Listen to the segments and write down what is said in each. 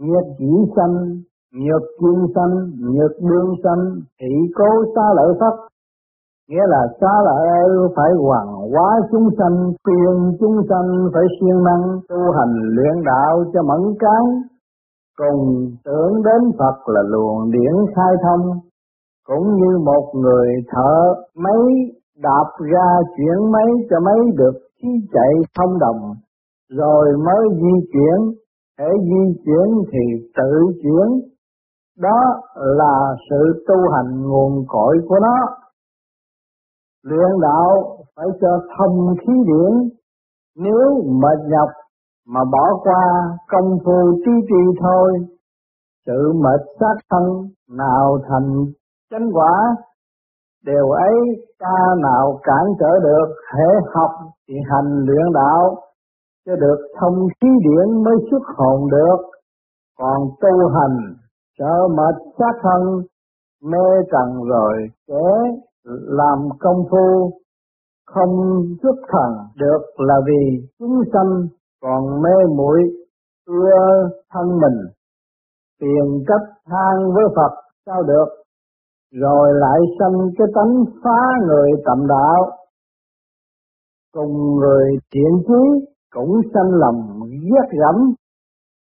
Nhược dĩ sanh, nhược chuyên sanh, nhược đương sanh, thị cố xa lợi Phật. Nghĩa là xa lợi phải hoàng hóa chúng sanh, khuyên chúng sanh phải siêng năng tu hành luyện đạo cho mẫn cán, cùng tưởng đến Phật là luồng điển khai thông, cũng như một người thợ máy đạp ra chuyển máy cho máy được khí chạy thông đồng, rồi mới di chuyển, để di chuyển thì tự chuyển, đó là sự tu hành nguồn cội của nó. Luyện đạo phải cho thông khí điển, nếu mệt nhọc mà bỏ qua công phu trí trì thôi, sự mệt sát thân nào thành chánh quả điều ấy ta nào cản trở được hệ học thì hành luyện đạo cho được thông khí điển mới xuất hồn được. Còn tu hành, sợ mệt sát thân, mê trần rồi kẻ làm công phu, không xuất thần được là vì chúng sanh còn mê muội ưa thân mình. Tiền cấp than với Phật sao được? Rồi lại sanh cái tánh phá người tầm đạo. Cùng người thiện chí cũng sanh lòng ghét gẫm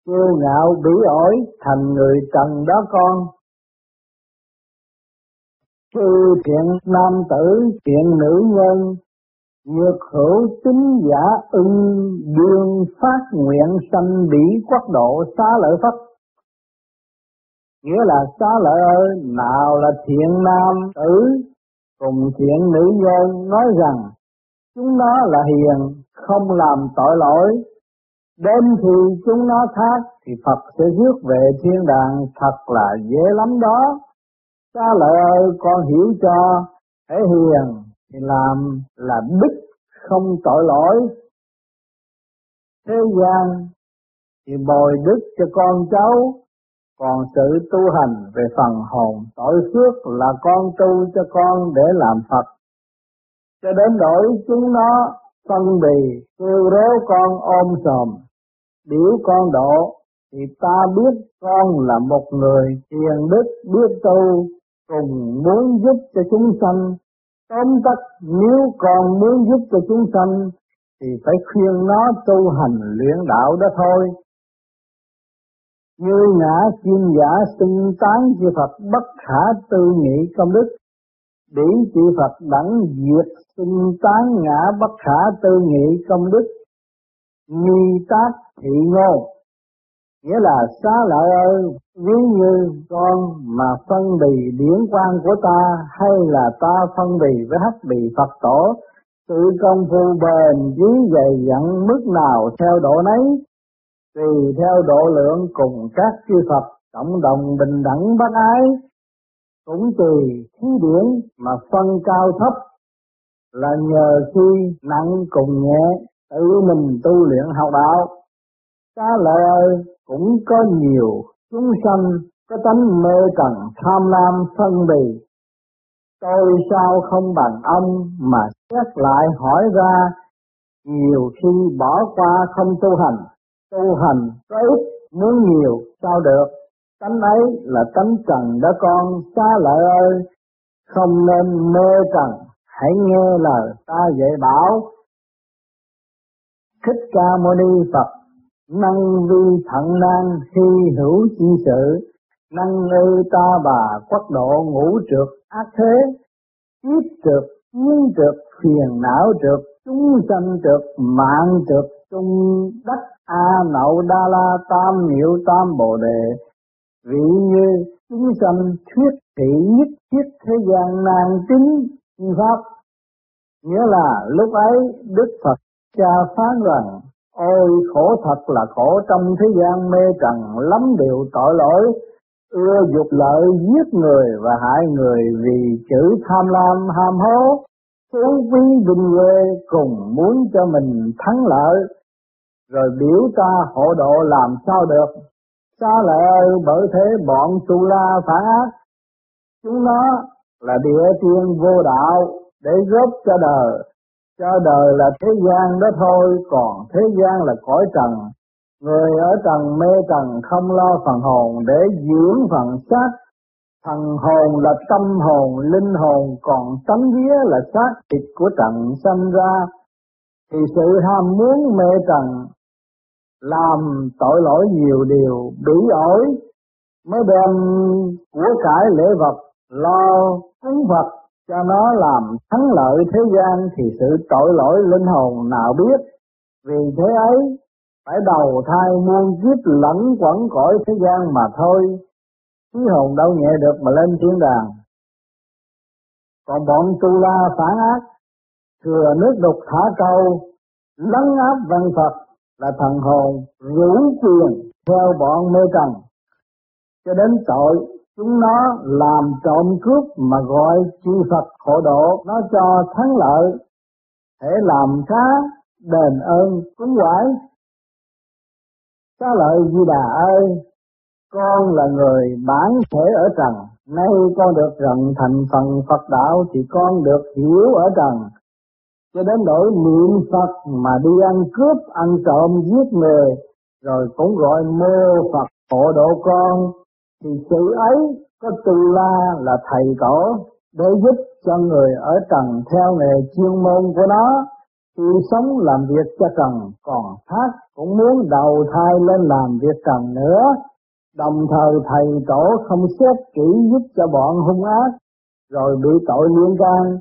kiêu ngạo bỉ ổi, thành người trần đó con. Chư thiện nam tử, thiện nữ nhân nhược hữu tính giả ưng đương phát nguyện sanh bỉ quốc độ xá lợi phất. Nghĩa là xá lợi ơi, nào là thiện nam tử cùng thiện nữ nhân nói rằng, chúng nó là hiền không làm tội lỗi. Đêm thì chúng nó khác, thì Phật sẽ rước về thiên đàng thật là dễ lắm đó. Cha lợi ơi, con hiểu cho. Hãy hiền thì làm là đức không tội lỗi. Thế gian thì bồi đức cho con cháu, còn sự tu hành về phần hồn tội phước là con tu cho con để làm Phật. Cho đến đổi chúng nó phân bì, kêu réo con ôm sòm, biểu con độ, thì ta biết con là một người thiền đức biết tu, cùng muốn giúp cho chúng sanh. Tóm tắt nếu con muốn giúp cho chúng sanh, thì phải khuyên nó tu hành luyện đạo đó thôi như ngã kim giả xưng tán chư Phật bất khả tư nghị công đức Bỉ chư Phật đẳng diệt sinh tán ngã bất khả tư nghị công đức Nghi tác thị ngô Nghĩa là xá lợi ơi, Ví như con mà phân bì điển quan của ta, Hay là ta phân bì với hắc bì Phật tổ Sự công phu bền dưới dày dặn mức nào theo độ nấy, tùy theo độ lượng cùng các chư Phật cộng đồng bình đẳng bác ái cũng từ khí điển mà phân cao thấp là nhờ khi nặng cùng nhẹ, tự mình tu luyện học đạo. Ta lợi cũng có nhiều chúng sanh có tánh mê trần tham lam phân bì. Tôi sao không bằng ông mà xét lại hỏi ra, nhiều khi bỏ qua không tu hành tu hành có ít, muốn nhiều sao được? Tánh ấy là tánh trần đó con. Xa lợi ơi, không nên mê trần. Hãy nghe lời ta dạy bảo. Thích ca mâu ni phật, năng vi thận nan, hy hữu chi sự. Năng ư ta bà, quốc độ ngũ trượt, ác thế. Kiếp trượt, nhiên trượt, phiền não trượt, chúng sanh trượt, mạng trượt trung đất a nậu đa la tam niệu tam bồ đề vị như chúng sanh thuyết thị nhất thiết thế gian nàng tính pháp, nghĩa là lúc ấy đức phật cha phán rằng, ôi, khổ thật là khổ, trong thế gian mê trần lắm điều tội lỗi, ưa dục lợi giết người và hại người vì chữ tham lam, ham hố phú quý vinh quê cùng muốn cho mình thắng lợi, rồi biểu ta hộ độ làm sao được? Xa lệ ơi bởi thế bọn tu la phản ác chúng nó là địa tiên vô đạo để góp cho đời cho đời là thế gian đó thôi còn thế gian là cõi trần Người ở trần mê trần không lo phần hồn để dưỡng phần xác. Thần hồn là tâm hồn, linh hồn còn tấm vía là xác thịt của trần sanh ra. Thì sự ham muốn mê trần làm tội lỗi nhiều điều bị ổi, mới đem của cải lễ vật, lo cúng Phật cho nó làm thắng lợi thế gian thì sự tội lỗi linh hồn nào biết. Vì thế ấy, phải đầu thai muôn kiếp lẫn quẩn cõi thế gian mà thôi khí hồn đâu nhẹ được mà lên thiên đàng còn bọn tu la phản ác, thừa nước đục thả câu, lấn áp văn Phật là thần hồn rủ quyền theo bọn mê trần. Cho đến tội, chúng nó làm trộm cướp mà gọi chư Phật khổ độ, nó cho thắng lợi, thể làm cá đền ơn, cúng quải xá lợi di đà ơi, con là người bản thể ở trần, nay con được rận thành phần phật đạo thì con được hiểu ở trần cho đến đổi niệm phật mà đi ăn cướp, ăn trộm, giết người, rồi cũng gọi mô phật, hộ độ con. Thì sự ấy có tu la là thầy tổ để giúp cho người ở trần theo nghề chuyên môn của nó. Khi sống làm việc cho trần, còn khác, cũng muốn đầu thai lên làm việc trần nữa. Đồng thời thầy tổ không xét kỹ giúp cho bọn hung ác, rồi bị tội liên can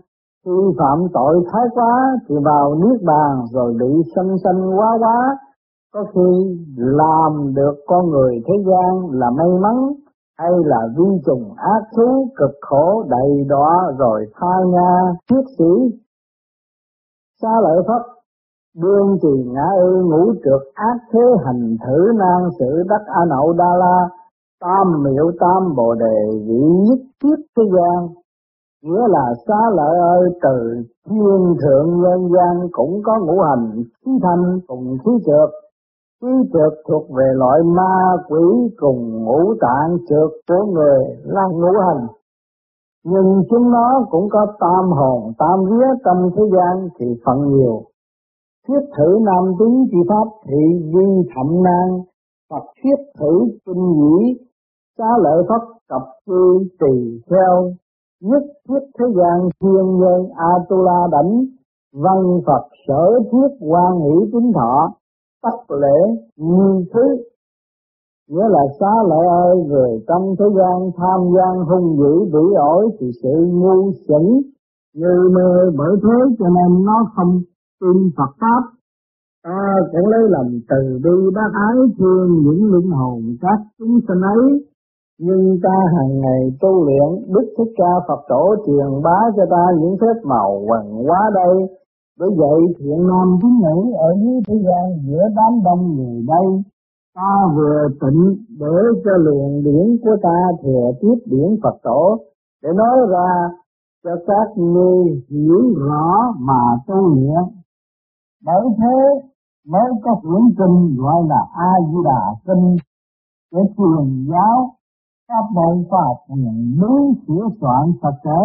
khi phạm tội thái quá thì vào niết bàn rồi bị sanh sanh quá quá. Có khi làm được con người thế gian là may mắn hay là vi trùng ác thú cực khổ đầy đọa rồi tha nha thiết sĩ. Xa lợi pháp đương trì ngã ư ngũ trượt ác thế hành thử nan sự đắc a nậu đa la, tam miệu tam bồ đề vị nhất kiếp thế gian nghĩa là xa lợi ơi, từ thiên thượng nhân gian cũng có ngũ hành, khí thanh cùng khí trượt khí trượt thuộc về loại ma quỷ cùng ngũ tạng trượt của người là ngũ hành. Nhưng chúng nó cũng có tam hồn, tam vía trong thế gian thì phận nhiều. Thiết thử nam tính chi pháp thị vi thậm nan Phật thiết thử kinh nhĩ xá lợi pháp cập cư tùy theo nhất thiết thế gian thiên nhân Atula đảnh văn Phật sở thiết quan hỷ chính thọ, tắc lễ như thứ. Nghĩa là xá lợi ơi, người trong thế gian tham gian hung dữ bỉ ổi thì sự ngu xuẩn như mê bởi thế cho nên nó không tin Phật pháp. Ta cũng lấy lòng từ bi bác ái thương những linh hồn các chúng sinh ấy nhưng ta hàng ngày tu luyện, đức thích ca Phật tổ truyền bá cho ta những phép màu quần quá đây. Để dạy thiện nam tín nữ ở dưới thế gian giữa đám đông người đây, ta vừa tịnh để cho luyện điển của ta thừa tiếp điển Phật tổ, để nói ra cho các ngươi hiểu rõ mà tu luyện. Bởi thế, mới có quyển kinh gọi là A Di Đà kinh, để truyền giáo các môn khoa học nguyện muốn sửa soạn sạch sẽ,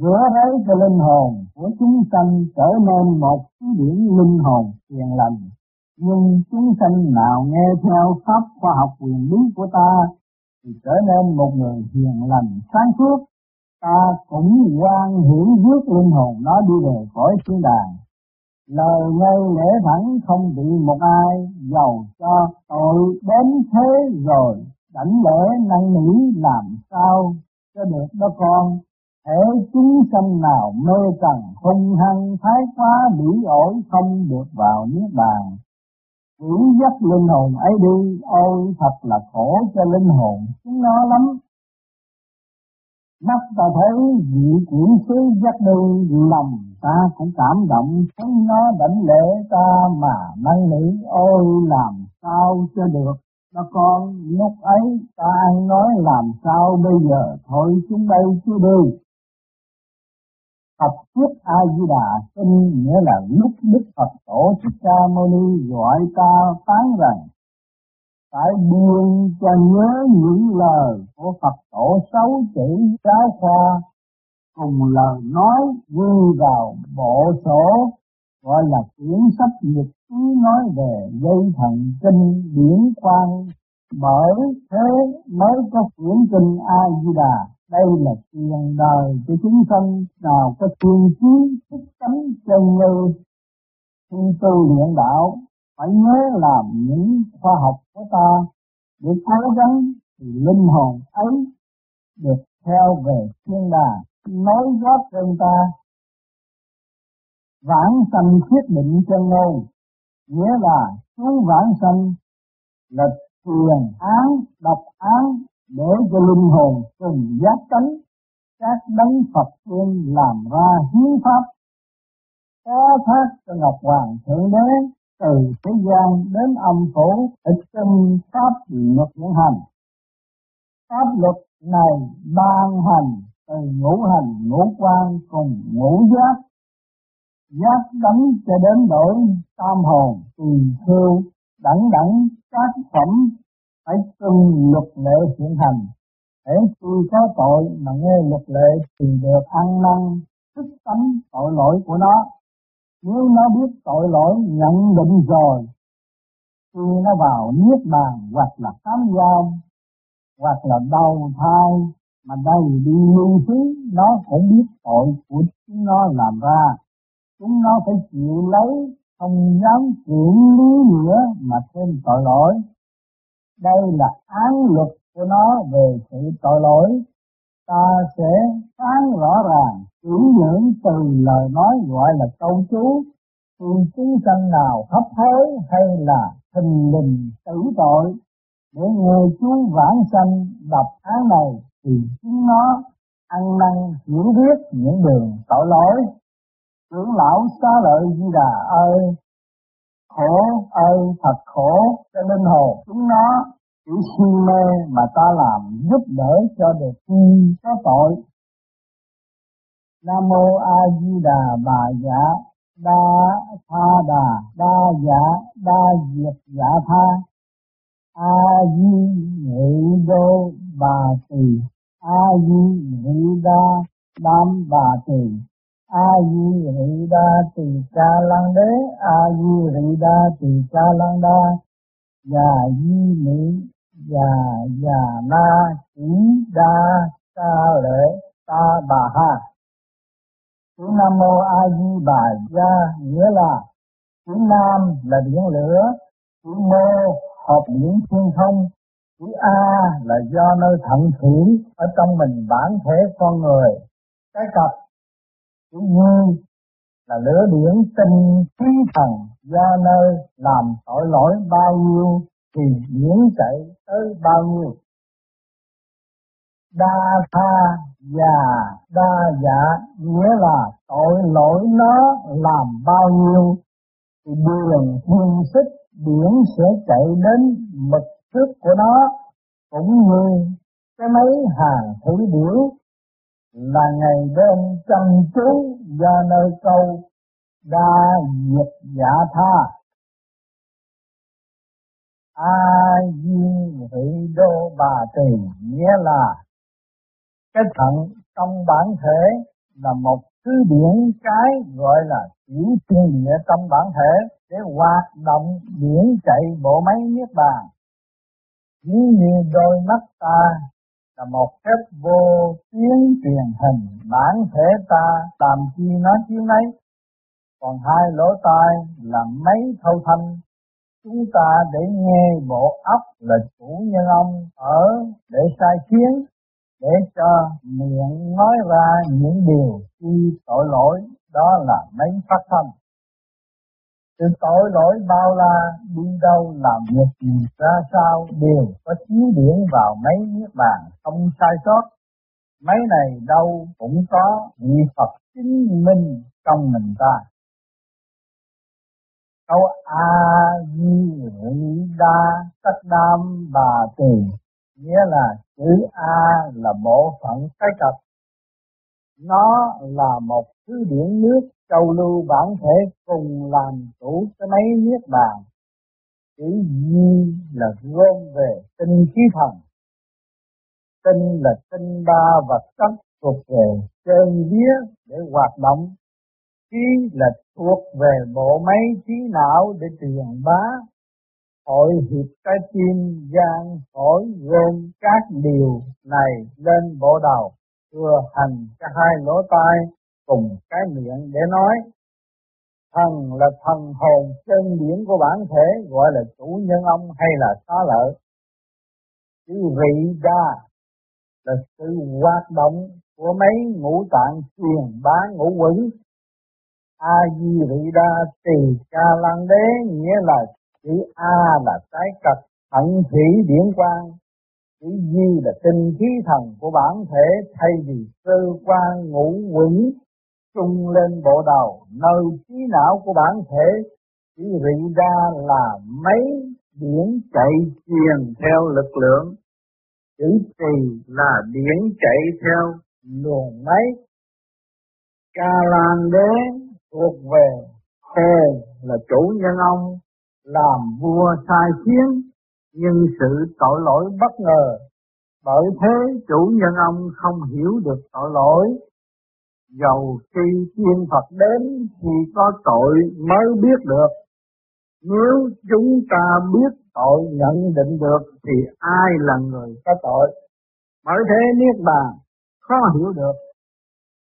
rửa ráy cho linh hồn của chúng sanh trở nên một cái điển linh hồn hiền lành. Nhưng chúng sanh nào nghe theo pháp khoa học quyền lý của ta thì trở nên một người hiền lành, sáng suốt. Ta cũng quan hiển rước linh hồn nó đi về khỏi thiên đàng. Lời ngay lễ thẳng không bị một ai giàu cho tội đến thế rồi đảnh lễ năn nỉ làm sao cho được đó con thể chúng sanh nào mê trần hung hăng thái quá bỉ ổi không được vào niết bàn Hữu dắt linh hồn ấy đi, ôi thật là khổ cho linh hồn chúng nó lắm. Mắt ta thấy vị quyển sứ dắt đi, lòng ta cũng cảm động, thấy nó đảnh lễ ta mà năn nỉ, ôi làm sao cho được. Nó con, lúc ấy ta ăn nói làm sao bây giờ, thôi chúng đây chưa đi. Phật thuyết a di đà kinh nghĩa là lúc đức phật tổ thích ca mâu ni gọi ta phán rằng phải buông cho nhớ những lời của phật tổ sáu chỉ giáo khoa cùng lời nói ghi vào bộ sổ gọi là quyển sách nhật nói về dây thần kinh điển quan mở thế mới có quyển kinh A Di Đà đây là tiền đời của chúng sanh, nào có thiên trí thức tánh chân như khi tu luyện đạo, phải nhớ làm những khoa học của ta để cố gắng thì linh hồn ấy được theo về thiên đàng. Nói gót cho ta, vãng sanh quyết định chân ngôn nghĩa là xuống vãng sanh là truyền án, độc án để cho linh hồn cùng giác tánh các đấng Phật tiên làm ra hiến pháp có thác cho Ngọc Hoàng Thượng Đế, từ thế gian đến âm phủ, thực tinh pháp luật hiện hành. Pháp luật này ban hành từ ngũ hành, ngũ quan cùng ngũ giác giác đánh cho đến đổi tam hồn, tùy khưu đẳng đẳng, các phẩm, phải tuân luật lệ hiện hành. Để tôi có tội mà nghe luật lệ thì được ăn năn, thức tánh tội lỗi của nó. Nếu nó biết tội lỗi, nhận định rồi, khi nó vào niết bàn, hoặc là cám giam, hoặc là đau thai, mà đây đi lưu xứ, nó cũng biết tội của chúng nó làm ra chúng nó phải chịu lấy, không dám chuyển lý nữa mà thêm tội lỗi. Đây là án luật của nó về sự tội lỗi. Ta sẽ phán rõ ràng, chuyển dưỡng từ lời nói gọi là câu chú khi chúng sanh nào hấp hối hay là thình lình tử tội. Để người chú vãng sanh đọc án này thì chúng nó ăn năn hiểu biết những đường tội lỗi trưởng lão xá lợi di đà ơi, khổ ơi, thật khổ, cho linh hồn chúng nó chỉ si mê mà ta làm giúp đỡ cho được chi có tội. Nam mô a di đà bà dạ đa tha đà đa dạ đa diệt dạ tha. A di nhị đô bà tỳ. A di nhị đa đam bà tỳ a di hỷ đa tỳ ca lăng đế a di hỷ đa tỳ ca lăng đa già di mỹ già già na chỉ đa ca lễ ta bà ha chữ nam mô a di bà gia nghĩa là. Chữ nam là biển lửa chữ mô hợp biển thiên không chữ a là do nơi thận thủy ở trong mình bản thể con người. Cái cặp như là lửa điển tinh khí thần, do nơi làm tội lỗi bao nhiêu thì điển chạy tới bao nhiêu. Đa tha và đa dạ nghĩa là tội lỗi nó làm bao nhiêu thì đường thiên xích điển sẽ chạy đến mực trước của nó, cũng như cái mấy hàng thủy điển là ngày đêm chăm chú ra nơi câu đa diệt giả tha. A di hỷ đô bà tỳ nghĩa là cái thận trong bản thể là một thứ điển cái gọi là chỉ thiên địa trong bản thể để hoạt động điển chạy bộ máy niết bàn. Ví như đôi mắt ta là một phép vô tuyến truyền hình bản thể ta làm chi nó chi nấy. Còn hai lỗ tai là mấy thâu thanh. Chúng ta để nghe bộ óc là chủ nhân ông ở để sai khiến, để cho miệng nói ra những điều chi tội lỗi. Đó là mấy phát thanh sự tội lỗi bao la, đi đâu làm việc gì, ra sao đều có chiếu điển vào mấy niết bàn không sai sót. Mấy này đâu cũng có vị Phật chứng minh trong mình ta. Câu a di hỷ đa tất nam bà tỳ, nghĩa là chữ a là bộ phận cái cập nó là một thứ điển nước châu lưu bản thể cùng làm chủ cái mấy niết bàn. Chữ di là gom về tinh khí thần. Tinh là tinh ba vật chất thuộc về chân vía để hoạt động. Trí là thuộc về bộ máy trí não để truyền bá. Hội hiệp trái tim gian phổi gồm các điều này lên bộ đầu thừa hành cho hai lỗ tai cùng cái miệng để nói. Thần là thần hồn chân điển của bản thể, gọi là chủ nhân ông hay là xá lợi. Chữ vị đa là sự hoạt động của mấy ngũ tạng truyền bá ngũ quẩn. A di vị đa tỳ ca lăng đế nghĩa là chữ a là trái cật, ẩn thủy điển quang. Chữ di là tinh khí thần của bản thể thay vì cơ quan ngũ quẩn trung lên bộ đầu, nơi trí não của bản thể chỉ rị ra là mấy điển chạy truyền theo lực lượng. Chữ trì là điển chạy theo luồng máy. Ca lan đế thuộc về hồn là chủ nhân ông, làm vua sai khiến, nhưng sự tội lỗi bất ngờ. Bởi thế chủ nhân ông không hiểu được tội lỗi dầu khi tiên Phật đến thì có tội mới biết được. Nếu chúng ta biết tội nhận định được thì ai là người có tội? Bởi thế niết bàn khó hiểu được.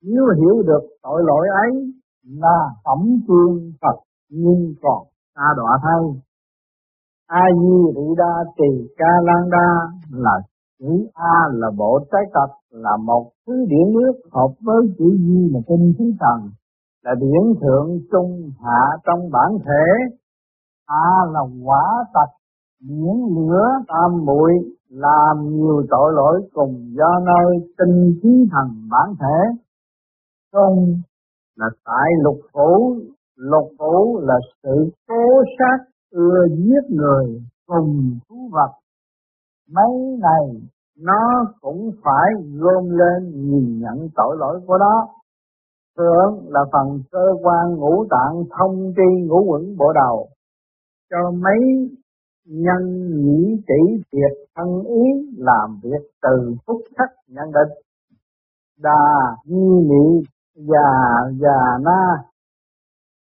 Nếu hiểu được tội lỗi ấy là phẩm tiên Phật nhưng còn ta đọa thay a di rị đa tỳ ca lan đa là chữ a là bộ trái tập là một thứ điển nước hợp với chữ duy là kinh khí thần là điển thượng trung hạ trong bản thể. A là quả tật điển lửa, tam muội, làm nhiều tội lỗi cùng do nơi tinh khí thần bản thể. Trung là tại lục phủ lục phủ là sự cố sát ưa giết người cùng thú vật. Mấy này nó cũng phải gom lên nhìn nhận tội lỗi của nó thượng là phần cơ quan ngũ tạng thông tri ngũ quẩn bộ đầu, cho mấy nhân nhĩ chỉ thiệt thân ý làm việc từ phúc sắc nhận định. Đà, di nị già già, na.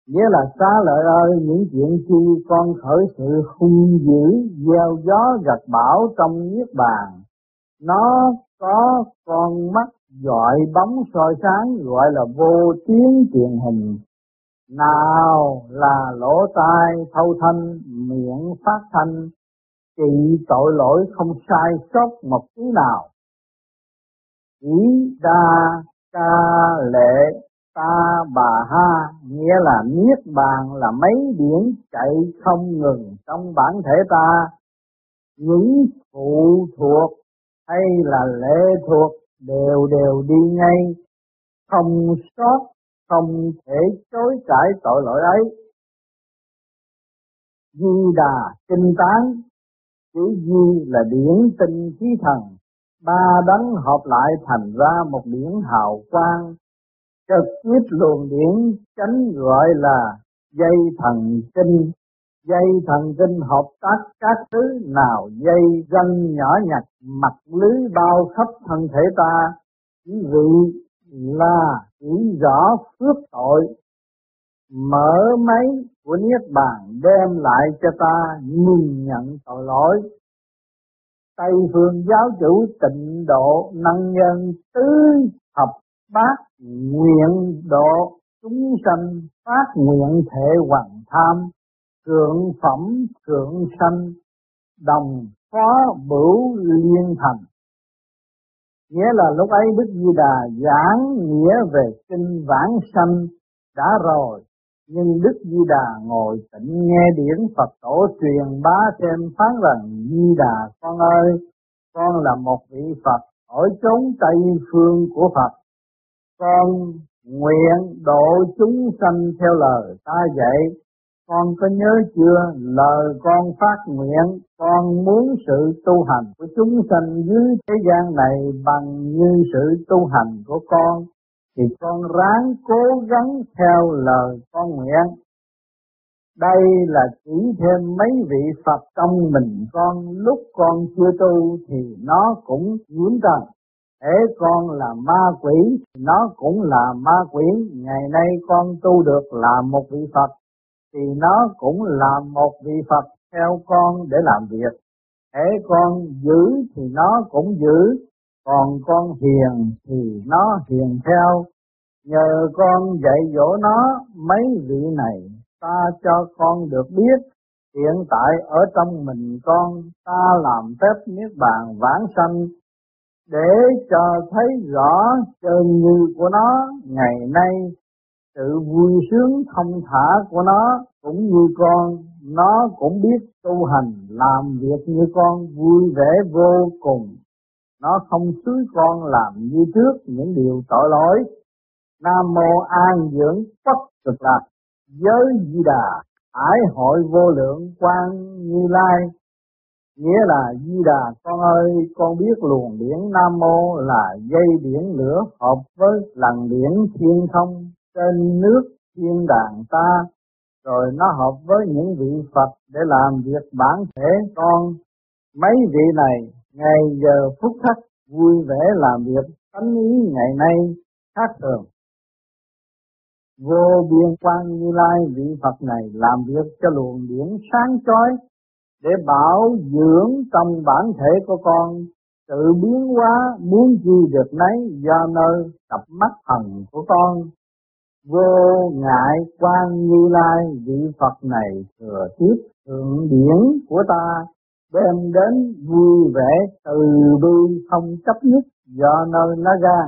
Nghĩa là xá lợi ơi, những chuyện chi con khởi sự hung dữ, gieo gió gặt bão trong niết bàn nó có con mắt gọi bóng soi sáng, gọi là vô tiếng truyền hình. Nào là lỗ tai thâu thanh, miệng phát thanh, trị tội lỗi không sai sót một tí nào. Ý đa ca lệ ta bà ha, nghĩa là niết bàn là mấy điển chạy không ngừng trong bản thể ta. Những phụ thuộc hay là lệ thuộc, đều đều đi ngay. Không sót, không thể chối cãi tội lỗi ấy. Di đà kinh tán chữ di là điển tinh khí thần. Ba đấng hợp lại thành ra một điển hào quang. Trực tiếp luồng điển, chánh gọi là dây thần kinh dây thần kinh hợp tác các thứ nào, dây răng nhỏ nhặt, mặt lưới bao khắp thân thể ta quý vị là chỉ rõ phước tội, mở máy của niết bàn đem lại cho ta nhìn nhận tội lỗi. Tây phương giáo chủ tịnh độ năng nhân tứ thập bát nguyện độ chúng sanh phát nguyện thể hoàng tham thượng phẩm, thượng sanh, đồng phó bửu liên thành. Nghĩa là lúc ấy đức di đà giảng nghĩa về kinh vãng sanh đã rồi, nhưng đức di đà ngồi tĩnh nghe điển phật tổ truyền bá xem phán rằng di đà, con ơi, con là một vị phật ở chốn tây phương của phật. Con nguyện độ chúng sanh theo lời ta dạy con có nhớ chưa? Lời con phát nguyện con muốn sự tu hành của chúng sanh dưới thế gian này bằng như sự tu hành của con. Thì con ráng cố gắng theo lời con nguyện. Đây là chỉ thêm mấy vị Phật trong mình con. Lúc con chưa tu thì nó cũng nhiễm trần. Hễ con là ma quỷ, nó cũng là ma quỷ. Ngày nay con tu được là một vị Phật, thì nó cũng là một vị Phật theo con để làm việc. Hễ con giữ thì nó cũng giữ, còn con hiền thì nó hiền theo. Nhờ con dạy dỗ nó mấy vị này, ta cho con được biết hiện tại ở trong mình con ta làm phép niết bàn vãng sanh để cho thấy rõ chân như của nó ngày nay sự vui sướng thông thả của nó cũng như con, nó cũng biết tu hành, làm việc như con, vui vẻ vô cùng. Nó không xúi con làm như trước những điều tội lỗi. Nam mô an dưỡng bất cực lạc, giới di đà ải hội vô lượng quan như lai. Nghĩa là di đà con ơi, con biết luồng điển nam mô là dây điển lửa hợp với lằn điển thiên không trên nước thiên đàng ta, rồi nó hợp với những vị Phật để làm việc bản thể con. Mấy vị này ngày giờ phút khắc vui vẻ làm việc tánh ý ngày nay khác thường. Vô biên quan như lai vị Phật này làm việc cho luồng điển sáng chói để bảo dưỡng trong bản thể của con. Sự biến hóa muốn gì được nấy do nơi tập mắt thần của con vô ngại quan như lai, vị Phật này thừa tiếp thượng điển của ta, đem đến vui vẻ từ bi không chấp nhất do nơi nó ra.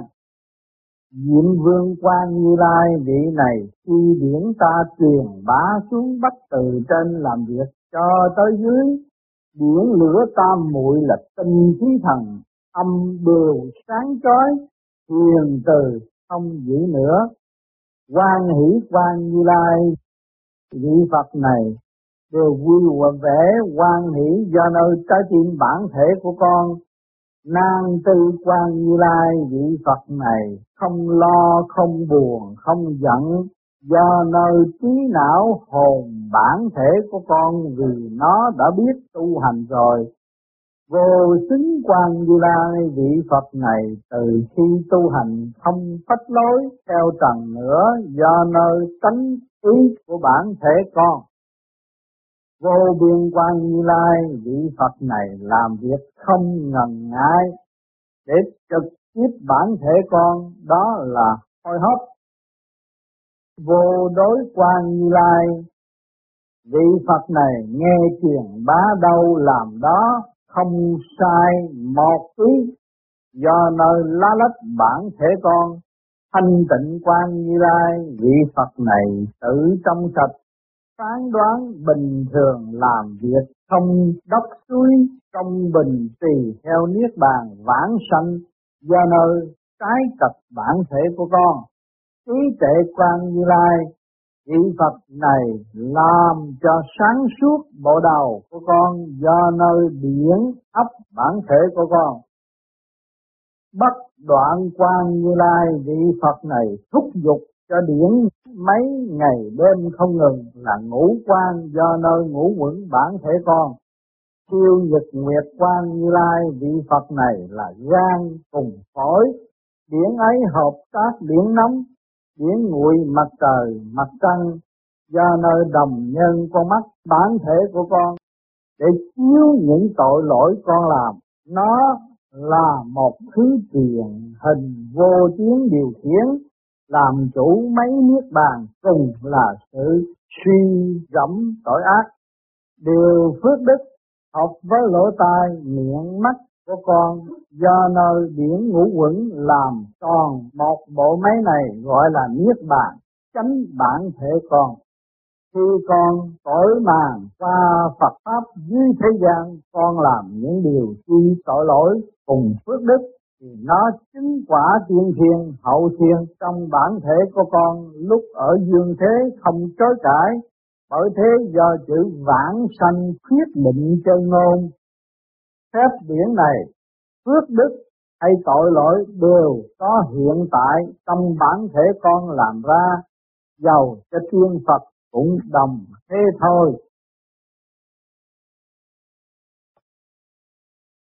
Diệm vương quan như lai, vị này khi điển ta truyền bá xuống bắt từ trên làm việc cho tới dưới điển lửa tam muội là tinh khí thần, âm đều sáng chói, hiền từ, không giữ nữa quan hỷ quan như lai, vị phật này đều vui vẻ quan hỷ do nơi trái tim bản thể của con Nan tư quan như lai, vị Phật này không lo, không buồn, không giận do nơi trí não hồn bản thể của con vì nó đã biết tu hành rồi. Vô xứng quan như lai, vị Phật này từ khi tu hành không phách lối, theo trần nữa, do nơi tánh ý của bản thể con. Vô biên quan như lai, vị Phật này làm việc không ngần ngại, để trực tiếp bản thể con, đó là hôi hấp vô đối quan như lai, vị Phật này nghe truyền bá đâu làm đó không sai một ý do nơi lá lách bản thể con, thanh tịnh quan như lai, vị Phật này tự trong sạch, phán đoán bình thường làm việc không đốc suối trong bình tùy theo niết bàn vãng sanh. Do nơi trái cật bản thể của con, trí tuệ quan như lai vị Phật này làm cho sáng suốt bộ đầu của con do nơi điển ấp bản thể của con. Bất đoạn quan như lai vị Phật này thúc giục cho điển mấy ngày đêm không ngừng là ngũ quan do nơi ngũ quẩn bản thể con. Siêu nhật nguyệt quan như lai vị Phật này là gan cùng phổi, điển ấy hợp tác điển nóng điển nguội mặt trời, mặt trăng, do nơi đồng nhân con mắt, bản thể của con, để chiếu những tội lỗi con làm. Nó là một thứ tiền hình vô tiếng điều khiển, làm chủ mấy niết bàn cùng là sự suy dẫm tội ác. Điều phước đức học với lỗ tai, miệng mắt của con, do nơi điển ngũ quẩn làm tròn một bộ máy này gọi là niết bàn, chánh bản thể con. Khi con tội màng qua Phật pháp dưới thế gian, con làm những điều chi tội lỗi cùng phước đức, thì nó chứng quả tiên thiên hậu thiên trong bản thể của con lúc ở dương thế không chối cãi. Bởi thế do chữ vãng sanh quyết định chân ngôn phép điển này, phước đức hay tội lỗi đều có hiện tại trong bản thể con làm ra, giàu cho tiên Phật cũng đồng thế thôi.